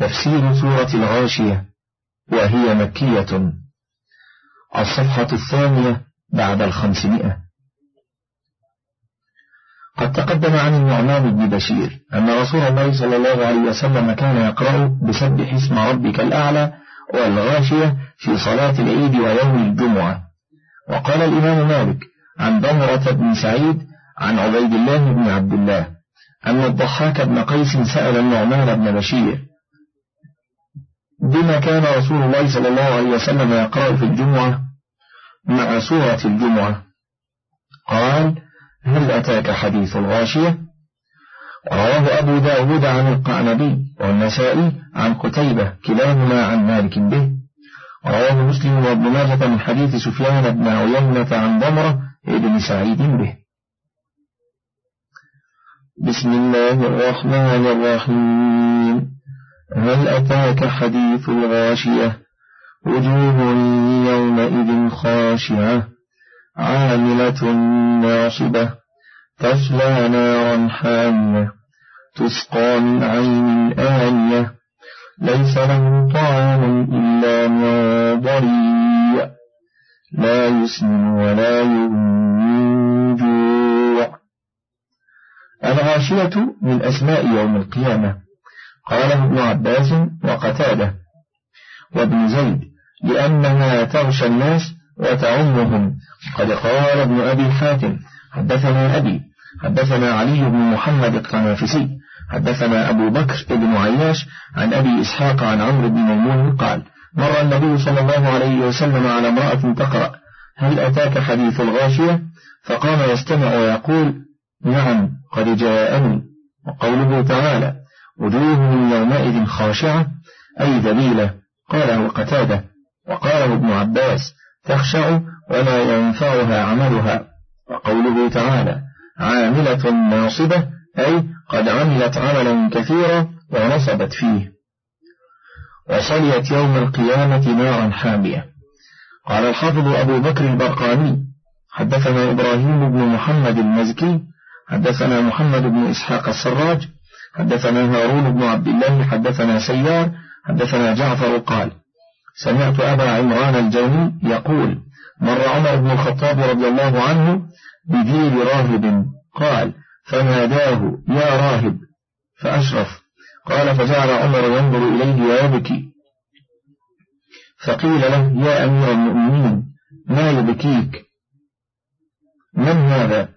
تفسير سورة الغاشية وهي مكية. الصفحة الثانية بعد الخمسمائة. قد تقدم عن النعمان بن بشير أن رسول الله صلى الله عليه وسلم كان يقرأ بسبح اسم ربك الأعلى والغاشية في صلاة العيد ويوم الجمعة. وقال الإمام مالك عن ضمرة بن سعيد عن عبيد الله بن عبد الله أن الضحاك بن قيس سأل النعمان بن بشير بما كان رسول الله صلى الله عليه وسلم يقرأ في الجمعة مع سورة الجمعة. قال هل أتاك حديث الغاشية؟ رواه أبو داود عن القعنبي والنسائي عن قتيبة كلاهما عن مالك به. رواه مسلم وابن ماجة من حديث سفيان بن عيينة عن ضمرة ابن سعيد به. بسم الله الرحمن الرحيم. هل أتاك حديث الغاشية؟ وجوه يومئذ خاشعة عاملة ناصبة تصلى نارا حامية تسقى من عين آنية ليس لهم طعام إلا من ضريع لا يسمن ولا يغني جوع الغاشية من أسماء يوم القيامة. قاله ابن عباس وقتاده وابن زيد لأنها تغشى الناس وتعمهم. قد قال ابن أبي حاتم حدثنا أبي حدثنا علي بن محمد القنافسي حدثنا أبو بكر بن عياش عن أبي إسحاق عن عمرو بن ميمون قال مر النبي صلى الله عليه وسلم على امرأة تقرأ هل أتاك حديث الغاشية؟ فقام يستمع ويقول نعم قد جاءني. وقوله تعالى وجوه يومئذ خاشعة أي ذليلة قاله قتادة. وقاله ابن عباس تخشع ولا ينفعها عملها. وقوله تعالى عاملة ناصبة أي قد عملت عملا كثيرا ونصبت فيه. وصليت يوم القيامة نارا حامية. قال الحافظ أبو بكر البرقاني حدثنا إبراهيم بن محمد المزكي حدثنا محمد بن إسحاق السراج حدثنا هارون بن عبد الله حدثنا سيار حدثنا جعفر قال سمعت أبا عمران الجوني يقول مر عمر بن الخطاب رضي الله عنه بدير راهب قال فناداه يا راهب فأشرف. قال فجعل عمر ينظر إليه ويبكي. فقيل له يا أمير المؤمنين ما يبكيك؟ من هذا؟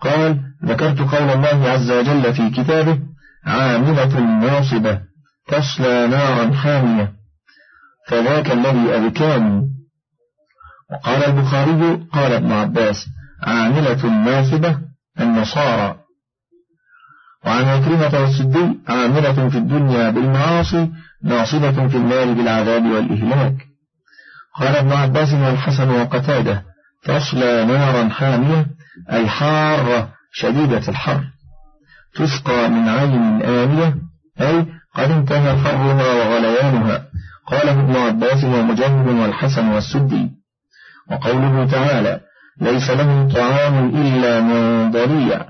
قال ذكرت قول الله عز وجل في كتابه عاملة ناصبة تصلى نارا حامية فذاك الذي أبكاني وقال البخاري قال ابن عباس عاملة ناصبة النصارى. وعن عكرمة والسدي عاملة في الدنيا بالمعاصي ناصبة في المال بالعذاب والإهلاك. قال ابن عباس والحسن وقتاده تصلى نارا حامية أي حارة شديدة الحر. تسقى من عين آنية أي قد انتهى حرها وغليانها. قاله ابن عباس ومجاهد والحسن والسدي. وقوله تعالى ليس لهم طعام إلا من ضريع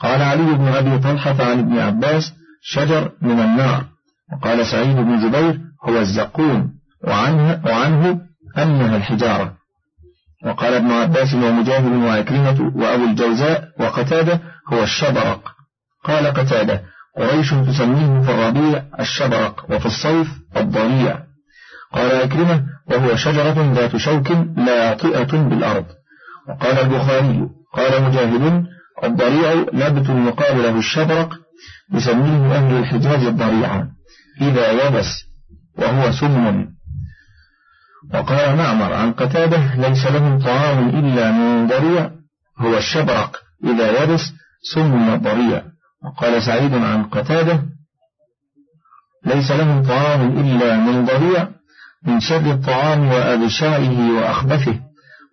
قال علي بن أبي طلحة عن ابن عباس شجر من النار. وقال سعيد بن جبير هو الزقوم. وعنه, وعنه أنها الحجارة. وقال ابن عباس ومجاهد وعكرمة وأبو الجوزاء وقتادة هو الشبرق. قال قتادة قريش تسميه في الربيع الشبرق وفي الصيف الضريع. قال أكرمة وهو شجرة ذات شوك لا طئة بالأرض. وقال البخاري قال مجاهد الضريع نبت يقال له الشبرق يسميه أهل الحجاز الضريعا إذا يبس وهو سم. وقال معمر عن قتادة ليس لهم طعام إلا من ضريع هو الشبرق. إذا يبس سم الضريع. وقال سعيد عن قتادة ليس لهم طعام إلا من ضريع من شر الطعام وأبشائه وأخبثه.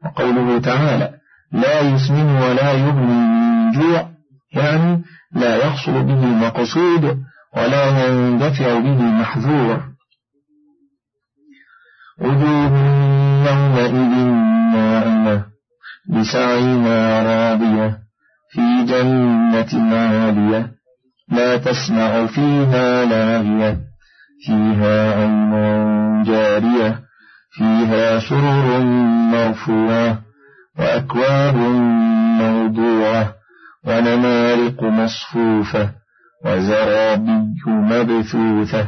وقوله تعالى لا يسمن ولا يغني من جوع يعني لا يحصل به مقصود ولا يندفع به محذور. وجوه يومئذ ناعمة لسعيها راضية. في جنة عالية لا تسمع فيها لاغية. فيها عين جارية فيها سرر مرفوعة وأكواب موضوعة ونمارق مصفوفة وزرابي مبثوثة.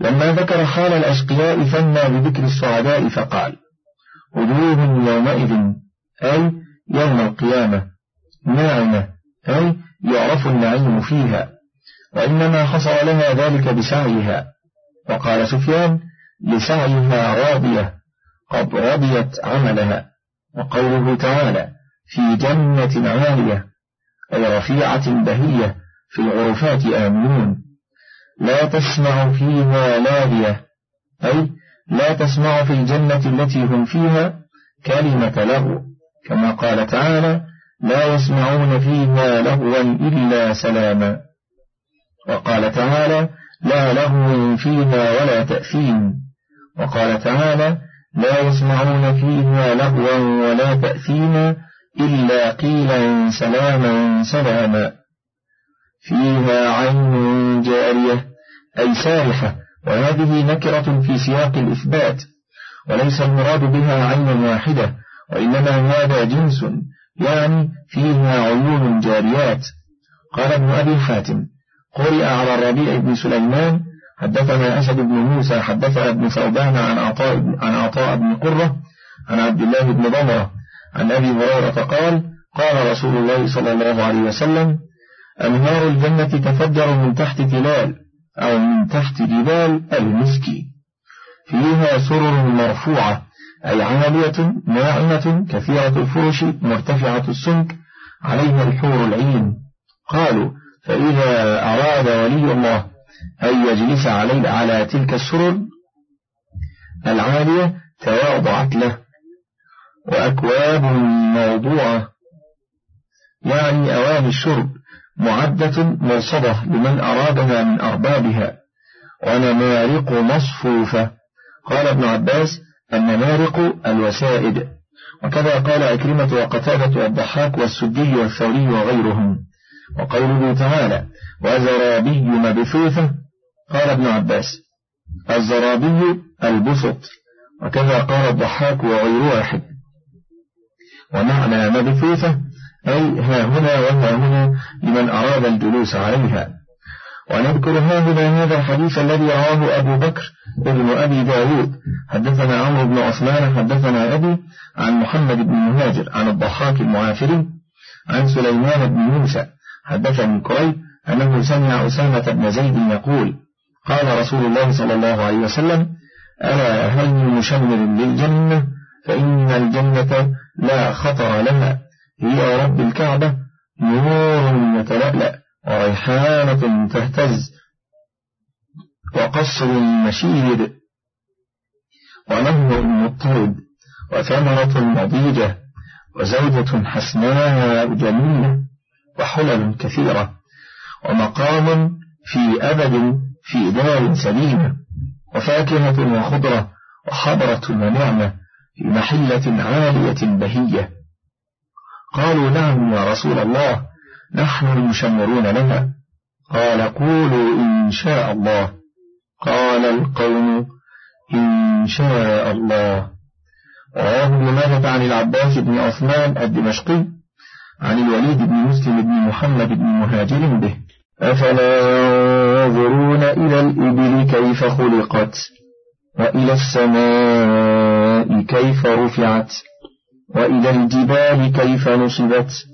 لما ذكر حال الأشقياء ثنى بذكر السعداء فقال وجوه يومئذ أي يوم القيامة ناعمة أي يعرف النعيم فيها وإنما حصل لها ذلك بسعيها. وقال سفيان لسعيها راضية قد رضيت عملها. وقوله تعالى في جنة عالية أي رفيعة بهية في الغرفات آمنون. لا تسمع فيها لاغية أي لا تسمع في الجنة التي هم فيها كلمة لغو كما قال تعالى لا يسمعون فيها لغوا إلا سلاما. وقال تعالى لا لغو فيها ولا تأثيم. وقال تعالى لا يسمعون فيها لغوا ولا تأثيما إلا قيلا سلاما سلاما. فيها عين جارية أي سارحة وهذه نكرة في سياق الإثبات وليس المراد بها عين واحدة وإنما هذا جنس يعني فيها عيون جاريات. قال ابن أبي حاتم قرئ على الربيع بن سليمان حدثنا أسد بن موسى حدثنا ابن ثوبان عن عطاء عن عطاء بن قرة عن عبد الله بن ضمرة عن أبي هريرة قال قال رسول الله صلى الله عليه وسلم أنهار الجنة تفجر من تحت تلال أو من تحت جبال المسك. فيها سرر مرفوعة أي عالية ناعمة كثيرة الفرش مرتفعة السمك عليها الحور العين. قالوا فإذا أراد ولي الله أن يجلس عليه على تلك السرر العالية تواضعت له. وأكواب موضوعة يعني أواني الشرب معدة مرصدة لمن أرادها من أربابها. ونمارق مصفوفة. قال ابن عباس النمارق الوسائد. وكذا قال أكرمة وقتادة والضحاك والسدي والثوري وغيرهم. وقوله تعالى وزرابي مبثوثة قال ابن عباس. الزرابي البسط وكذا قال الضحاك وغير واحد. ومعنى مبثوثة أي ها هنا وها هنا لمن أراد الجلوس عليها. ونذكر ها هنا هذا الحديث الذي رواه أبو بكر ابن أبي داود. حدثنا عمرو بن عثمان حدثنا أبي عن محمد بن مهاجر عن الضحاك المعافري عن سليمان بن موسى. حدثني كريب أنه سمع أسامة بن زيد يقول قال رسول الله صلى الله عليه وسلم ألا هل مشمر للجنة؟ فإن الجنة لا خطر لها. هي رب الكعبة نور يتلألأ. وريحانة تهتز وقصر مشيد ونهر مضطرب وثمرة نضيجة وزوجة حسناء جميلة وحلل كثيرة ومقام في أبد في دار سليمة وفاكهة وخضرة وحضرة ونعمة في محلة عالية بهية. قالوا نعم يا رسول الله نحن المشمرون لها. قال قولوا إن شاء الله. قال القوم إن شاء الله. رواه ابن ماجه عن العباس بن عثمان الدمشقي عن الوليد بن مسلم بن محمد بن مهاجر به. أفلا ينظرون إلى الإبل كيف خلقت؟ وإلى السماء كيف رفعت؟ وإلى الجبال كيف نصبت؟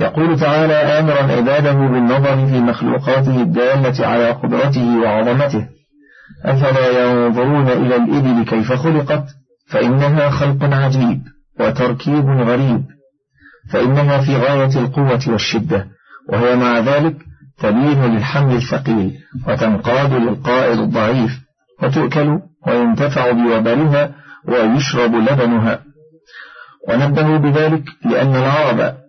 يقول تعالى آمرا عباده بالنظر في مخلوقاته الدالة على قدرته وعظمته. أفلا ينظرون إلى الإبل كيف خلقت؟ فإنها خلق عجيب وتركيب غريب. فإنها في غاية القوة والشدة وهي مع ذلك تلين للحمل الثقيل وتنقاد للقائد الضعيف. وتؤكل وينتفع بوبرها ويشرب لبنها. ونبهوا بذلك لأن العرب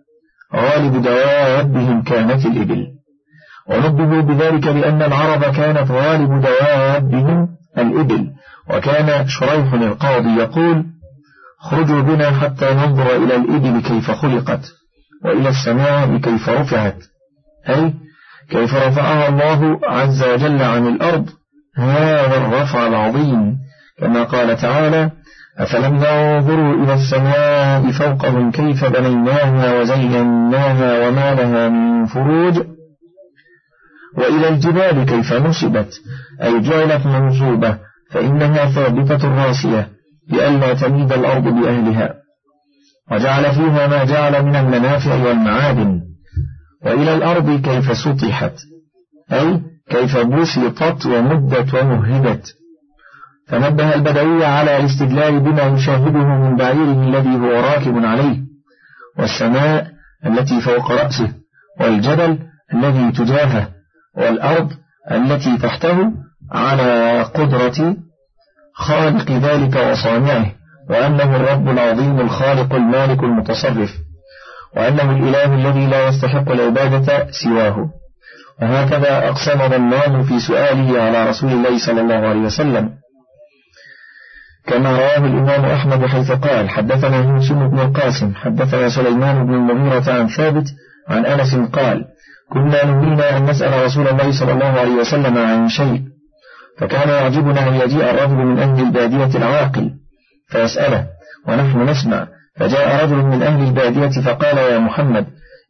غالب دوابهم كانت الإبل. ونبهوا بذلك لأن العرب كانت غالب دوابهم الإبل. وكان شريح القاضي يقول خرجوا بنا حتى ننظر إلى الإبل كيف خلقت وإلى السماء كيف رفعت. أي كيف رفعها الله عز وجل عن الأرض. هذا الرفع العظيم. كما قال تعالى أفلم ينظروا إلى السماء فوقهم كيف بنيناها وزيناها وما لها من فروج وإلى الجبال كيف نصبت أي جعلت منصوبة فإنها ثابتة راسية لئلا تميد الأرض بأهلها وجعل فيها ما جعل من المنافع والمعادن وإلى الأرض كيف سطحت أي كيف بسطت ومدت ومهدت فنبه البدوي على الاستدلال بما يشاهده من بعيره الذي هو راكب عليه والسماء التي فوق رأسه والجبل الذي تجاهه والأرض التي تحته على قدرة خالق ذلك وصانعه وأنه الرب العظيم الخالق المالك المتصرف وأنه الإله الذي لا يستحق العبادة سواه. وهكذا أقسم ظنان في سؤاله على رسول الله صلى الله عليه وسلم. كما رواه الإمام أحمد حيث قال حدثنا يوسف بن القاسم حدثنا سليمان بن المغيرة عن ثابت عن أنس قال كنا نرينا أن نسأل رسول الله صلى الله عليه وسلم عن شيء فكان يعجبنا أن يجيء الرجل من أهل البادية العاقل فيسأله ونحن نسمع؟ فجاء رجل من أهل البادية فقال يا محمد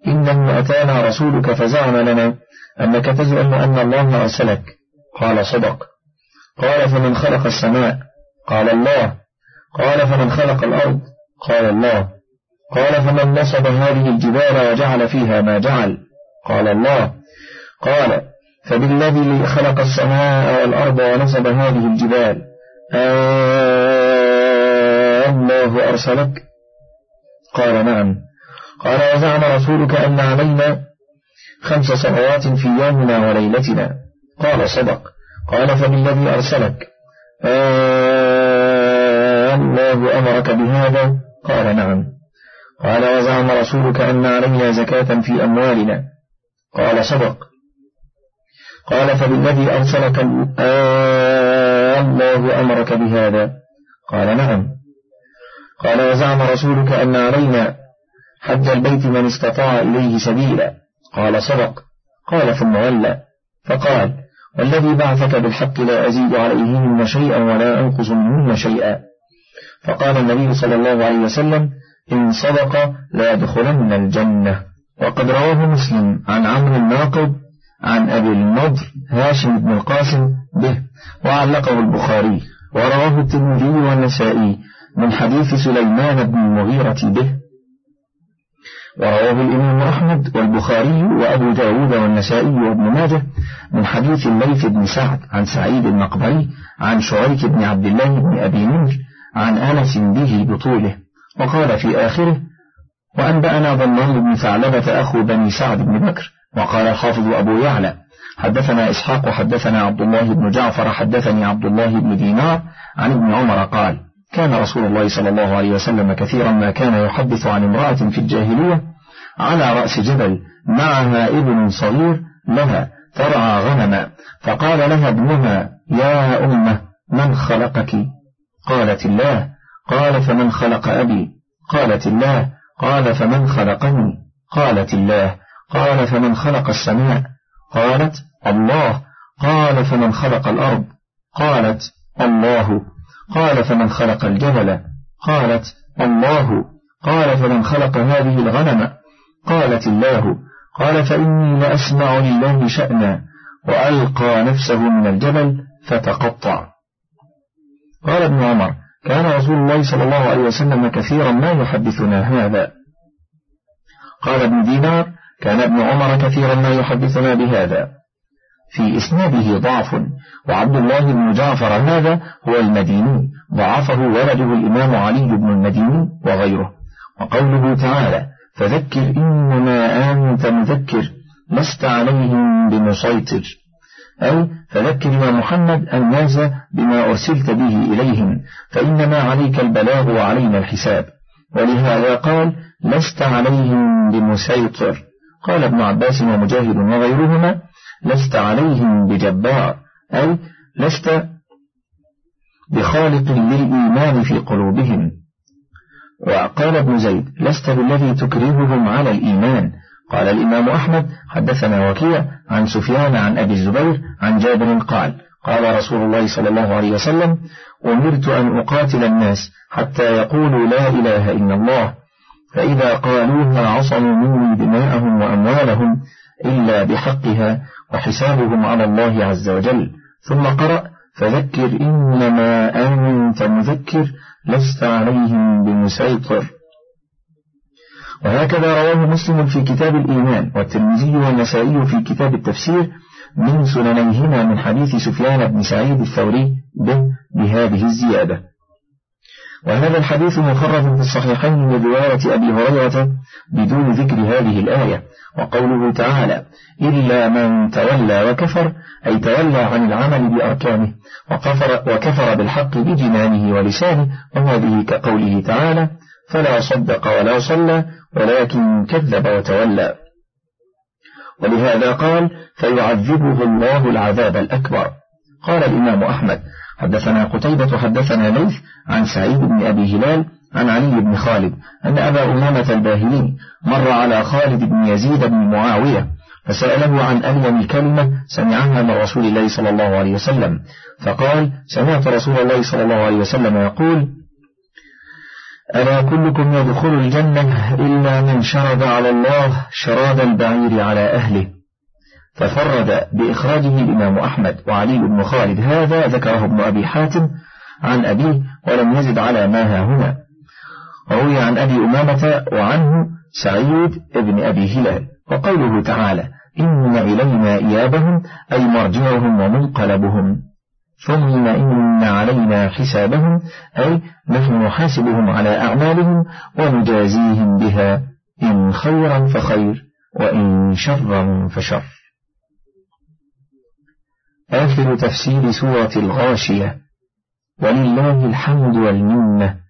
إنما أتانا رسولك فزعم لنا أنك تزعم أن الله أرسلك. قال صدق. قال فمن خلق السماء قال الله. قال فمن خلق الأرض. قال الله. قال فمن نصب هذه الجبال وجعل فيها ما جعل. قال الله. قال فبالذي خلق السماء والأرض ونصب هذه الجبال. الله أرسلك. قال نعم. قال وزعم رسولك أن علينا خمس صلوات في يومنا وليلتنا. قال صدق. قال فبالذي أرسلك. آه الله أمرك بهذا؟ قال نعم. قال وزعم رسولك أن علينا زكاة في أموالنا. قال صدق قال فبالذي أرسلك الله أمرك بهذا؟ قال نعم. قال وزعم رسولك أن علينا حج البيت من استطاع إليه سبيلا. قال صدق قال ثم ولى. فقال والذي بعثك بالحق لا أزيد عليهن شيئا ولا أنقص منهن شيئا. فقال النبي صلى الله عليه وسلم إن صدق لا يدخلن الجنة. وقد رواه مسلم عن عمرو الناقد عن أبي النضر هاشم بن القاسم به وعلقه البخاري ورواه الترمذي والنسائي من حديث سليمان بن المغيرة به. ورواه الإمام أحمد والبخاري وأبو داود والنسائي وابن ماجه من حديث الليث بن سعد عن سعيد المقبري عن شعيك بن عبد الله بن أبي نمر عن أنس به بطوله وقال في آخره وأنبأنا ضمان بن ثعلبة أخو بني سعد بن بكر وقال الحافظ أبو يعلى حدثنا إسحاق حدثنا عبد الله بن جعفر حدثني عبد الله بن دينار عن ابن عمر قال كان رسول الله صلى الله عليه وسلم كثيرا ما كان يحدث عن امرأة في الجاهلية على رأس جبل معها ابن صغير لها ترعى غنما فقال لها ابنها يا أمة من خلقك؟ قالت الله قال فمن خلق أبي؟ قالت الله قال فمن خلقني؟ قالت الله قال فمن خلق السماء؟ قالت الله قال فمن خلق الأرض؟ قالت الله قال فمن خلق الجبل؟ قالت الله قال فمن خلق هذه الغنم؟ قالت الله قال فإني لأسمع لله شأنا وألقى نفسه من الجبل فتقطع. قال ابن عمر كان رسول الله صلى الله عليه وسلم كثيرا ما يحدثنا هذا. قال ابن دينار كان ابن عمر كثيرا ما يحدثنا بهذا. في إسناده ضعف وعبد الله بن جعفر هذا هو المديني ضعفه ولده الإمام علي بن المديني وغيره. وقوله تعالى فذكر إنما أنت مذكر لست عليهم بمسيطر. أي فذكر يا محمد الناس بما أرسلت به إليهم فإنما عليك البلاغ وعلينا الحساب. ولهذا قال لست عليهم بمسيطر. قال ابن عباس ومجاهد وغيرهما لست عليهم بجبار. أي لست بخالق للإيمان في قلوبهم. وقال ابن زيد لست بالذي تكرههم على الإيمان. قال الإمام أحمد حدثنا وكيع عن سفيان عن أبي الزبير عن جابر قال قال رسول الله صلى الله عليه وسلم أمرت أن أقاتل الناس حتى يقولوا لا إله إلا الله فإذا قالوها عصموا مني دماءهم وأموالهم إلا بحقها وحسابهم على الله عز وجل. ثم قرأ فذكر إنما أنت مذكر لست عليهم بمسيطر. وهكذا رواه مسلم في كتاب الإيمان والترمذي والنسائي في كتاب التفسير من سننيهما من حديث سفيان بن سعيد الثوري به بهذه الزيادة. وهذا الحديث مخرج في الصحيحين من رواية أبي هريرة بدون ذكر هذه الآية وقوله تعالى إلا من تولى وكفر أي تولى عن العمل بأركانه وكفر, وكفر بالحق بجنانه ولسانه وهذه كقوله تعالى فلا صدق ولا صلى ولكن كذب وتولى. ولهذا قال فيعذبه الله العذاب الأكبر. قال الإمام أحمد حدثنا قتيبة حدثنا ليث عن سعيد بن أبي هلال عن علي بن خالد أن أبا أمامة الباهلي مر على خالد بن يزيد بن معاوية فسأله عن ألم كلمة سمعها من رسول الله صلى الله عليه وسلم. فقال سمعت رسول الله صلى الله عليه وسلم يقول ألا كلكم يدخل الجنة إلا من شرد على الله شراد البعير على أهله. ففرد بإخراجه الإمام أحمد وعلي بن خالد. هذا ذكره ابن أبي حاتم عن أبيه ولم يزد على ما ها هنا. روي عن أبي أمامة وعنه سعيد بن أبي هلال. وقوله تعالى إن إلينا إيابهم أي مرجعهم ومنقلبهم. ثم إن علينا حسابهم أي نحن نحاسبهم على أعمالهم ونجازيهم بها إن خيرا فخير وإن شرا فشر. آخر تفسير سورة الغاشية. ولله الحمد والمنة.